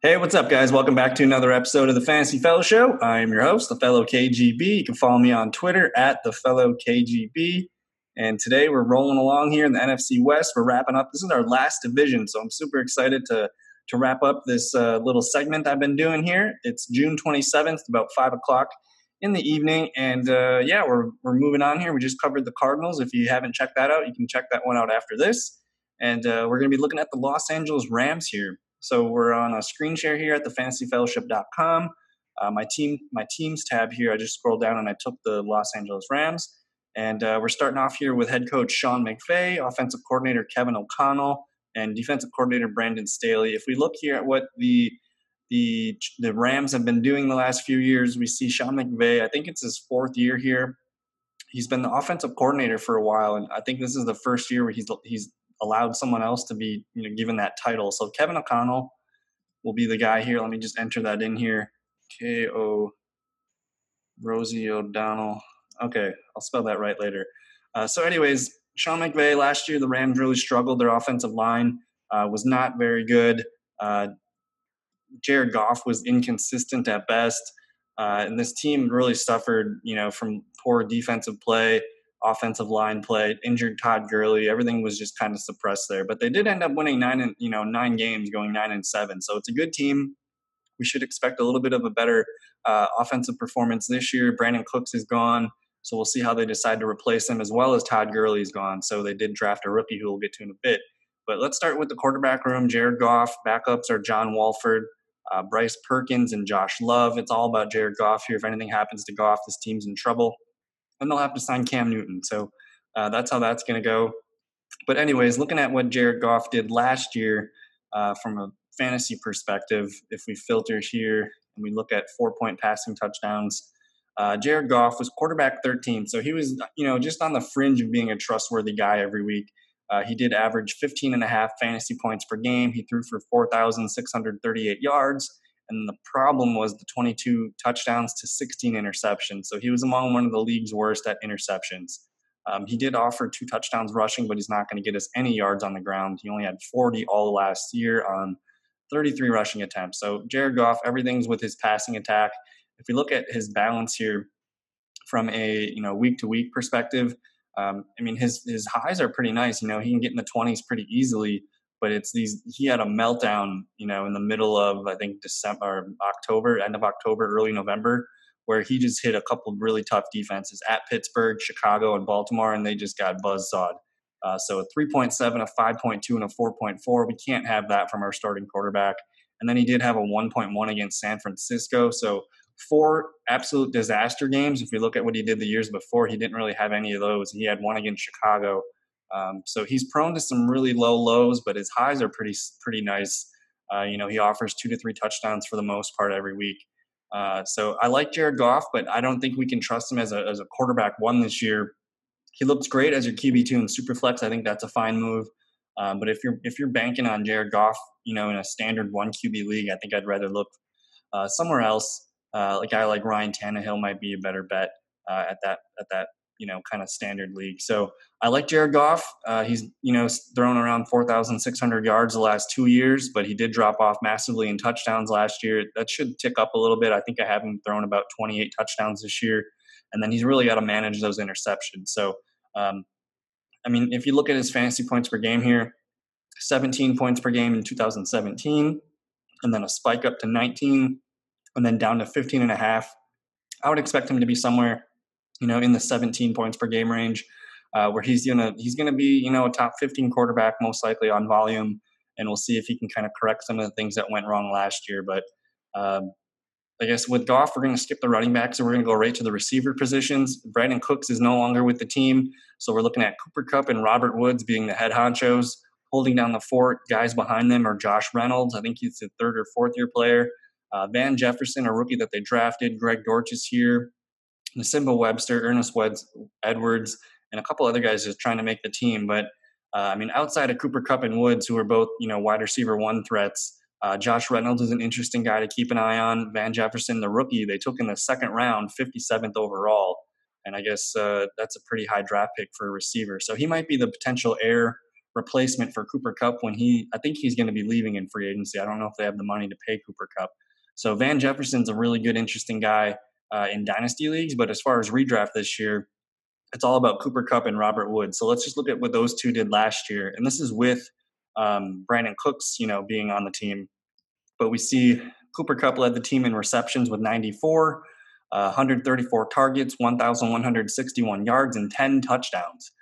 Hey, what's up, guys? Welcome back to another episode of the Fantasy Fellow Show. I'm your host, the Fellow KGB. You can follow me on Twitter at the Fellow KGB. And today we're rolling along here in the NFC West. We're wrapping up. This is our last division, so I'm super excited to to wrap up this uh, little segment I've been doing here. It's June 27th, about five o'clock in the evening, and uh, yeah, we're we're moving on here. We just covered the Cardinals. If you haven't checked that out, you can check that one out after this. And uh, we're going to be looking at the Los Angeles Rams here. So we're on a screen share here at thefantasyfellowship.com. Uh, my team, my teams tab here. I just scrolled down and I took the Los Angeles Rams, and uh, we're starting off here with head coach Sean McVay, offensive coordinator Kevin O'Connell, and defensive coordinator Brandon Staley. If we look here at what the the the Rams have been doing the last few years, we see Sean McVay. I think it's his fourth year here. He's been the offensive coordinator for a while, and I think this is the first year where he's he's allowed someone else to be you know given that title. So Kevin O'Connell will be the guy here. Let me just enter that in here. K O Rosie O'Donnell. Okay, I'll spell that right later. Uh, so, anyways, Sean McVay last year, the Rams really struggled. Their offensive line uh, was not very good. Uh, Jared Goff was inconsistent at best, uh, and this team really suffered, you know, from poor defensive play offensive line play, injured Todd Gurley. Everything was just kind of suppressed there. But they did end up winning nine and you know nine games, going nine and seven. So it's a good team. We should expect a little bit of a better uh, offensive performance this year. Brandin Cooks is gone, so we'll see how they decide to replace him, as well as Todd Gurley is gone. So they did draft a rookie who we'll get to in a bit. But let's start with the quarterback room. Jared Goff. Backups are John Wolford, uh, Bryce Perkins, and Josh Love. It's all about Jared Goff here. If anything happens to Goff, this team's in trouble and they'll have to sign Cam Newton. So uh, that's how that's going to go. But anyways, looking at what Jared Goff did last year uh, from a fantasy perspective, if we filter here and we look at four point passing touchdowns, uh, Jared Goff was quarterback 13. So he was, you know, just on the fringe of being a trustworthy guy every week. Uh, he did average 15 and a half fantasy points per game. He threw for 4,638 yards and the problem was the 22 touchdowns to 16 interceptions. So he was among one of the league's worst at interceptions. Um, he did offer two touchdowns rushing, but he's not going to get us any yards on the ground. He only had 40 all last year on 33 rushing attempts. So Jared Goff, everything's with his passing attack. If we look at his balance here from a you know week to week perspective, um, I mean his his highs are pretty nice. You know he can get in the 20s pretty easily but it's these he had a meltdown you know in the middle of i think december october end of october early november where he just hit a couple really tough defenses at pittsburgh chicago and baltimore and they just got buzzsawed. Uh, so a 3.7 a 5.2 and a 4.4 we can't have that from our starting quarterback. And then he did have a 1.1 against san francisco. So four absolute disaster games if we look at what he did the years before he didn't really have any of those. He had one against chicago um, so he's prone to some really low lows, but his highs are pretty pretty nice. Uh, you know, he offers two to three touchdowns for the most part every week. Uh, so I like Jared Goff, but I don't think we can trust him as a as a quarterback one this year. He looks great as your QB two in Superflex. I think that's a fine move. Um, but if you're if you're banking on Jared Goff, you know, in a standard one QB league, I think I'd rather look uh, somewhere else. Uh, a guy like Ryan Tannehill might be a better bet uh, at that at that you know kind of standard league. So I like Jared Goff. Uh, he's you know thrown around 4,600 yards the last two years, but he did drop off massively in touchdowns last year. That should tick up a little bit. I think I have him thrown about 28 touchdowns this year, and then he's really got to manage those interceptions. So um, I mean, if you look at his fantasy points per game here, 17 points per game in 2017, and then a spike up to 19, and then down to 15 and a half. I would expect him to be somewhere you know, in the 17 points per game range, uh, where he's gonna he's gonna be you know a top 15 quarterback most likely on volume, and we'll see if he can kind of correct some of the things that went wrong last year. But um, I guess with Goff, we're going to skip the running backs and we're going to go right to the receiver positions. Brandin Cooks is no longer with the team, so we're looking at Cooper Kupp and Robert Woods being the head honchos. Holding down the fort. guys behind them are Josh Reynolds. I think he's the third or fourth year player. Uh, Van Jefferson, a rookie that they drafted. Greg Dortch is here. Nsimba Webster, Ernest Edwards, and a couple other guys just trying to make the team. But uh, I mean, outside of Cooper Kupp and Woods, who are both you know wide receiver one threats, uh, Josh Reynolds is an interesting guy to keep an eye on. Van Jefferson, the rookie, they took in the second round, 57th overall, and I guess uh, that's a pretty high draft pick for a receiver. So he might be the potential heir replacement for Cooper Kupp when he, I think he's going to be leaving in free agency. I don't know if they have the money to pay Cooper Kupp. So Van Jefferson's a really good, interesting guy uh, in dynasty leagues. But as far as redraft this year, it's all about Cooper Kupp and Robert Woods. So let's just look at what those two did last year. And this is with um, Brandin Cooks, you know, being on the team. But we see Cooper Kupp led the team in receptions with 94, uh, 134 targets, 1,161 yards, and 10 touchdowns.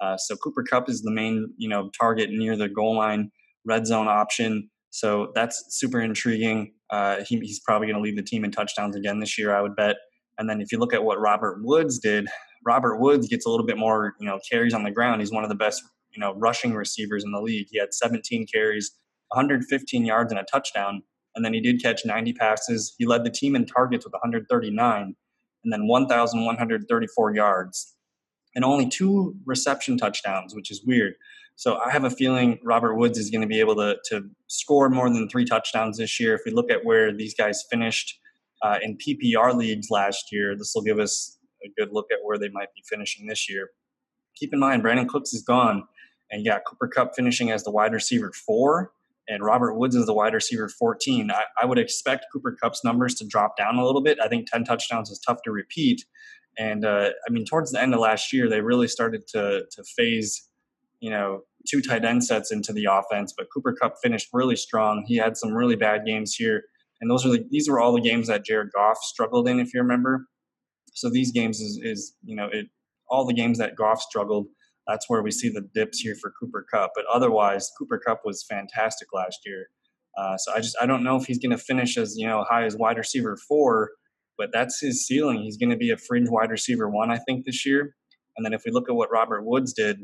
Uh, so Cooper Kupp is the main, you know, target near the goal line, red zone option. So that's super intriguing. Uh, he, he's probably going to lead the team in touchdowns again this year, I would bet. And then if you look at what Robert Woods did, Robert Woods gets a little bit more, you know, carries on the ground. He's one of the best, you know, rushing receivers in the league. He had 17 carries, 115 yards, and a touchdown. And then he did catch 90 passes. He led the team in targets with 139 and then 1,134 yards and only two reception touchdowns, which is weird. So I have a feeling Robert Woods is going to be able to, to score more than three touchdowns this year. If we look at where these guys finished uh, in PPR leagues last year, this will give us a good look at where they might be finishing this year. Keep in mind, Brandin Cooks is gone, and got Cooper Kupp finishing as the wide receiver four, and Robert Woods is the wide receiver 14. I, I would expect Cooper Kupp's numbers to drop down a little bit. I think 10 touchdowns is tough to repeat. And uh, I mean, towards the end of last year, they really started to to phase, you know, two tight end sets into the offense. But Cooper Kupp finished really strong. He had some really bad games here, and those are the, these were all the games that Jared Goff struggled in, if you remember. So these games is is you know it all the games that Goff struggled. That's where we see the dips here for Cooper Kupp. But otherwise, Cooper Kupp was fantastic last year. Uh, so I just I don't know if he's going to finish as you know high as wide receiver four, but that's his ceiling. He's going to be a fringe wide receiver one, I think, this year. And then if we look at what Robert Woods did,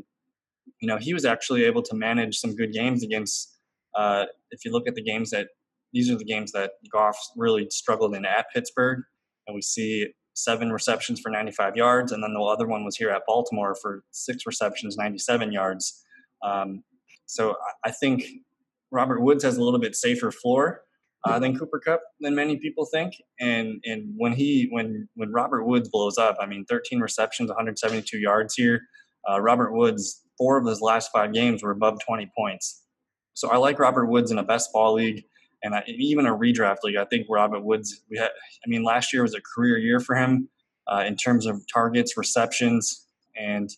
you know, he was actually able to manage some good games against. Uh, if you look at the games that these are the games that Goff really struggled in at Pittsburgh, and we see seven receptions for 95 yards, and then the other one was here at Baltimore for six receptions, 97 yards. Um, so I think Robert Woods has a little bit safer floor uh, than Cooper Kupp than many people think. And and when he when when Robert Woods blows up, I mean, 13 receptions, 172 yards here. Uh, Robert Woods, four of his last five games were above 20 points. So I like Robert Woods in a best ball league and I, even a redraft league. I think Robert Woods. We had. I mean, last year was a career year for him uh, in terms of targets, receptions, and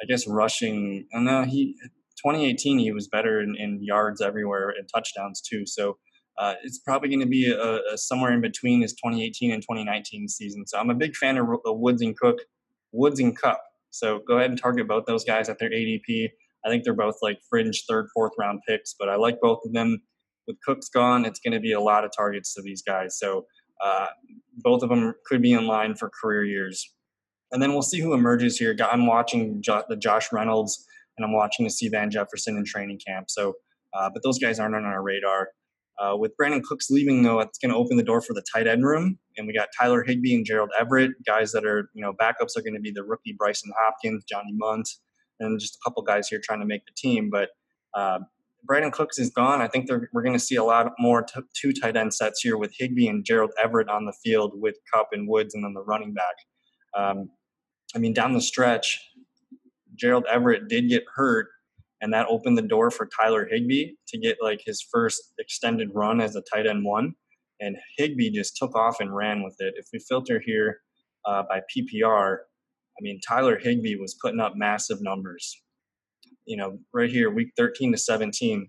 I guess rushing. And no, he 2018 he was better in, in yards everywhere and touchdowns too. So uh, it's probably going to be a, a somewhere in between his 2018 and 2019 season. So I'm a big fan of, of Woods and Cook, Woods and Kupp. So go ahead and target both those guys at their ADP. I think they're both like fringe third, fourth round picks, but I like both of them. With Cooks gone, it's going to be a lot of targets to these guys. So uh, both of them could be in line for career years. And then we'll see who emerges here. I'm watching jo- the Josh Reynolds, and I'm watching the see Van Jefferson in training camp. So, uh, but those guys aren't on our radar. Uh, with Brandin Cooks leaving, though, it's going to open the door for the tight end room, and we got Tyler Higbee and Gerald Everett, guys that are you know backups are going to be the rookie Brycen Hopkins, Johnny Mundt, and just a couple guys here trying to make the team. But uh, Brandin Cooks is gone. I think we're going to see a lot more t- two tight end sets here with Higbee and Gerald Everett on the field with Kupp and Woods, and then the running back. Um, I mean, down the stretch, Gerald Everett did get hurt and that opened the door for Tyler Higbee to get like his first extended run as a tight end one. And Higbee just took off and ran with it. If we filter here uh, by PPR, I mean Tyler Higbee was putting up massive numbers. You know, right here, week 13 to 17,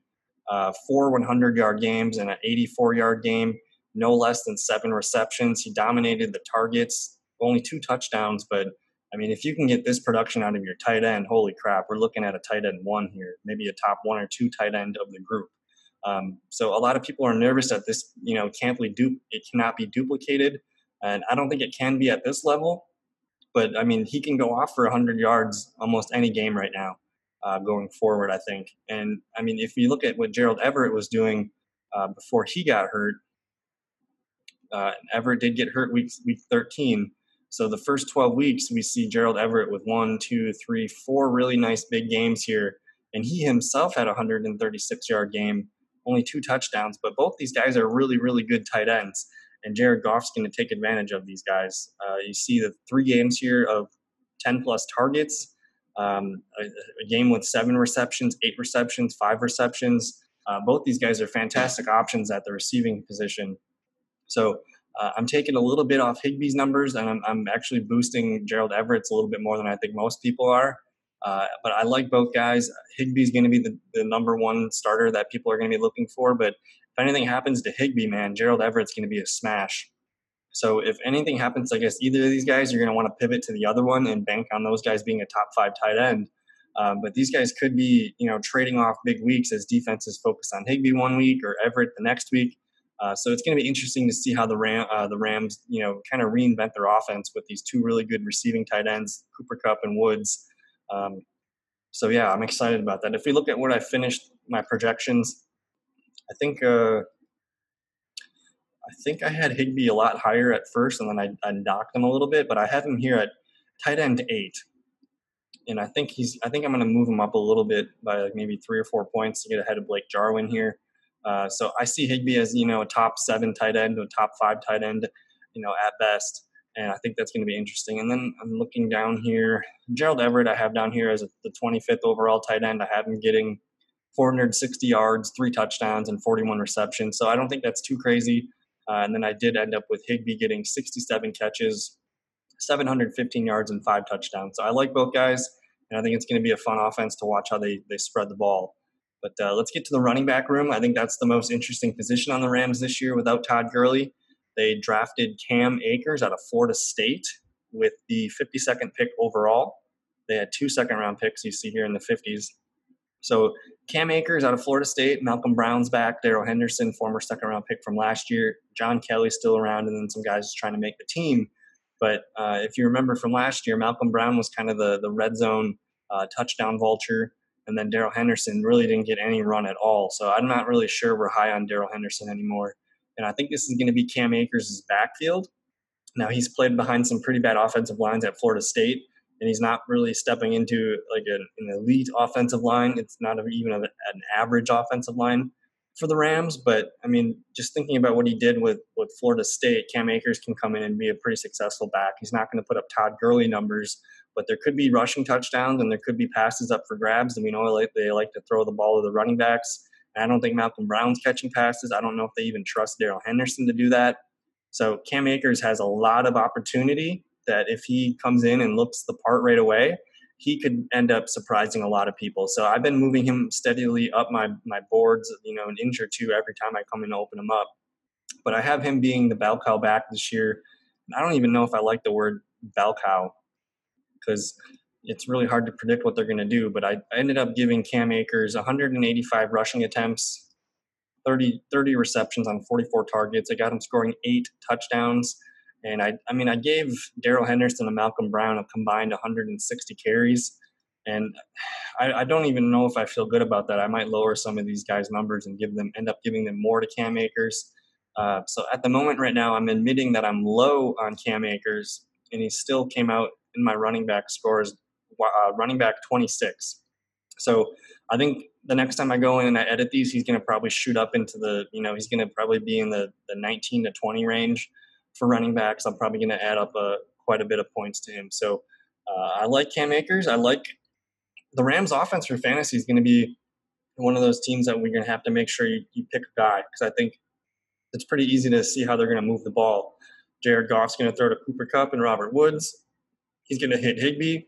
uh, four 100 yard games and an 84 yard game, no less than seven receptions. He dominated the targets, only two touchdowns, but I mean, if you can get this production out of your tight end, holy crap, we're looking at a tight end one here, maybe a top one or two tight end of the group. Um, so a lot of people are nervous that this, you know, can't be du- it cannot be duplicated, and I don't think it can be at this level. But I mean, he can go off for 100 yards almost any game right now, uh, going forward. I think, and I mean, if you look at what Gerald Everett was doing uh, before he got hurt, uh, Everett did get hurt week week 13 so the first 12 weeks, we see Gerald Everett with one, two, three, four really nice big games here. And he himself had a 136 yard game, only two touchdowns. But both these guys are really, really good tight ends. And Jared Goff's going to take advantage of these guys. Uh, you see the three games here of 10 plus targets. Um, a, a, game with seven receptions, eight receptions, five receptions. Uh, both these guys are fantastic options at the receiving position. So uh, I'm taking a little bit off Higbee's numbers, and I'm, I'm, actually boosting Gerald Everett's a little bit more than I think most people are. Uh, but I like both guys. Higbee's going to be the, the number one starter that people are going to be looking for. But if anything happens to Higbee, man, Gerald Everett's going to be a smash. So if anything happens, I guess either of these guys, you're going to want to pivot to the other one and bank on those guys being a top five tight end. Um, but these guys could be, you know, trading off big weeks as defenses focus on Higbee one week or Everett the next week. Uh, so it's going to be interesting to see how the Ram, uh, the Rams, you know, kind of reinvent their offense with these two really good receiving tight ends, Cooper Kupp and Woods. Um, so yeah, I'm excited about that. If we look at what I finished my projections, I think uh, I think I had Higbee a lot higher at first, and then I, I knocked him a little bit. But I have him here at tight end eight, and I think he's. I think I'm going to move him up a little bit by like maybe three or four points to get ahead of Blake Jarwin here. Uh, so I see Higbee as you know a top seven tight end, a top five tight end, you know at best, and I think that's going to be interesting. And then I'm looking down here, Gerald Everett I have down here as the 25th overall tight end. I have him getting 460 yards, three touchdowns, and 41 receptions. So I don't think that's too crazy. Uh, and then I did end up with Higbee getting 67 catches, 715 yards, and five touchdowns. So I like both guys, and I think it's going to be a fun offense to watch how they, they spread the ball. But uh, let's get to the running back room. I think that's the most interesting position on the Rams this year without Todd Gurley. They drafted Cam Akers out of Florida State with the 52nd pick overall. They had two second round picks you see here in the 50s. So Cam Akers out of Florida State, Malcolm Brown's back, Darrell Henderson, former second round pick from last year, John Kelly still around, and then some guys trying to make the team. But uh, if you remember from last year, Malcolm Brown was kind of the the red zone uh, touchdown vulture, and then Darrell Henderson really didn't get any run at all. So I'm not really sure we're high on Darrell Henderson anymore. And I think this is going to be Cam Akers' backfield. Now he's played behind some pretty bad offensive lines at Florida State and he's not really stepping into like an, an elite offensive line. It's not even an average offensive line for the Rams. But I mean, just thinking about what he did with with Florida State, Cam Akers can come in and be a pretty successful back. He's not going to put up Todd Gurley numbers, but there could be rushing touchdowns and there could be passes up for grabs. And we know they like to throw the ball to the running backs. And I don't think Malcolm Brown's catching passes. I don't know if they even trust Darrell Henderson to do that. So Cam Akers has a lot of opportunity that if he comes in and looks the part right away, he could end up surprising a lot of people. So I've been moving him steadily up my my boards, you know, an inch or two every time I come in and open him up. But I have him being the bell cow back this year. I don't even know if I like the word bell cow because it's really hard to predict what they're going to do. But I, I ended up giving Cam Akers 185 rushing attempts, 30, 30 receptions on 44 targets. I got him scoring eight touchdowns. And I, I mean, I gave Darrell Henderson and Malcolm Brown a combined 160 carries. And I, I, don't even know if I feel good about that. I might lower some of these guys' numbers and give them, end up giving them more to Cam Akers. Uh, so at the moment right now, I'm admitting that I'm low on Cam Akers, and he still came out my running back scores, uh, running back 26. So I think the next time I go in and I edit these, he's going to probably shoot up into the, you know, he's going to probably be in the, the 19 to 20 range for running backs. I'm probably going to add up a, uh, quite a bit of points to him. So uh, I like Cam Akers. I like the Rams' offense for fantasy is going to be one of those teams that we're going to have to make sure you, you pick a guy because I think it's pretty easy to see how they're going to move the ball. Jared Goff's going to throw to Cooper Kupp and Robert Woods. He's going to hit Higbee,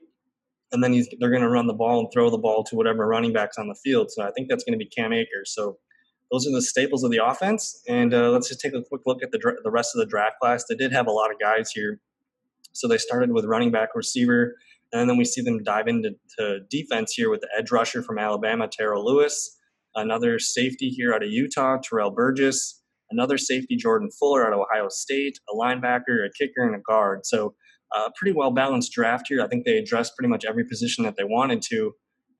and then he's, they're going to run the ball and throw the ball to whatever running backs on the field. So I think that's going to be Cam Akers. So those are the staples of the offense. And uh, let's just take a quick look at the, the rest of the draft class. They did have a lot of guys here. So they started with running back, receiver, and then we see them dive into defense here with the edge rusher from Alabama, Terrell Lewis, another safety here out of Utah, Terrell Burgess, another safety, Jordan Fuller out of Ohio State, a linebacker, a kicker, and a guard. So uh, pretty well balanced draft here. I think they addressed pretty much every position that they wanted to.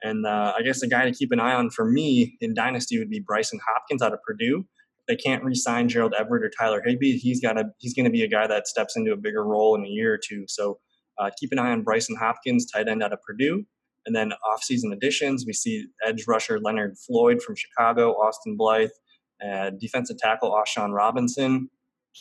And uh, I guess the guy to keep an eye on for me in Dynasty would be Brycen Hopkins out of Purdue. They can't re-sign Gerald Everett or Tyler Higbee, he's got a he's going to be a guy that steps into a bigger role in a year or two. So uh, keep an eye on Brycen Hopkins, tight end out of Purdue. And then off-season additions, we see edge rusher Leonard Floyd from Chicago, Austin Blythe, uh, defensive tackle A'Shawn Robinson,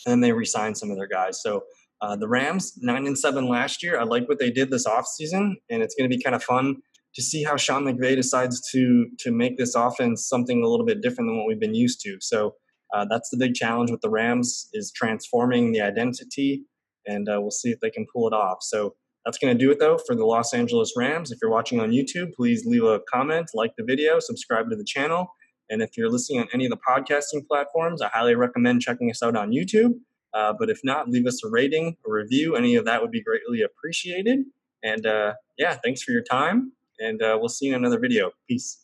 and then they re-sign some of their guys. So Uh, the Rams, nine and seven last year. I like what they did this offseason, and it's going to be kind of fun to see how Sean McVay decides to to make this offense something a little bit different than what we've been used to. So uh, that's the big challenge with the Rams is transforming the identity, and uh, we'll see if they can pull it off. So that's going to do it though for the Los Angeles Rams. If you're watching on YouTube, please leave a comment, like the video, subscribe to the channel. And if you're listening on any of the podcasting platforms, I highly recommend checking us out on YouTube. Uh, but if not, leave us a rating, a review. Any of that would be greatly appreciated. And uh, yeah, thanks for your time. And uh, we'll see you in another video. Peace.